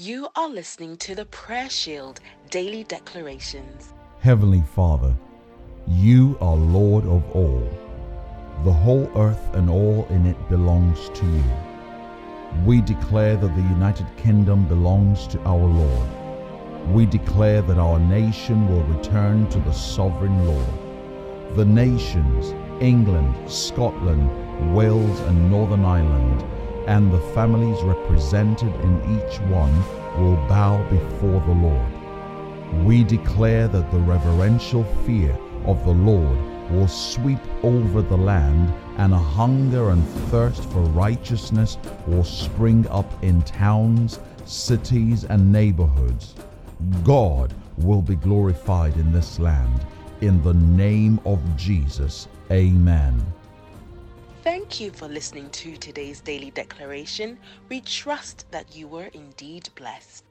You are listening to the Prayer Shield Daily Declarations. Heavenly Father, you are Lord of all. The whole earth and all in it belongs to you. We declare that the United Kingdom belongs to our Lord. We declare that our nation will return to the sovereign Lord. The nations, England, Scotland, Wales, and Northern Ireland, and the families represented in each one will bow before the Lord. We declare that the reverential fear of the Lord will sweep over the land, and a hunger and thirst for righteousness will spring up in towns, cities, and neighborhoods. God will be glorified in this land. In the name of Jesus, amen. Thank you for listening to today's daily declaration. We trust that you were indeed blessed.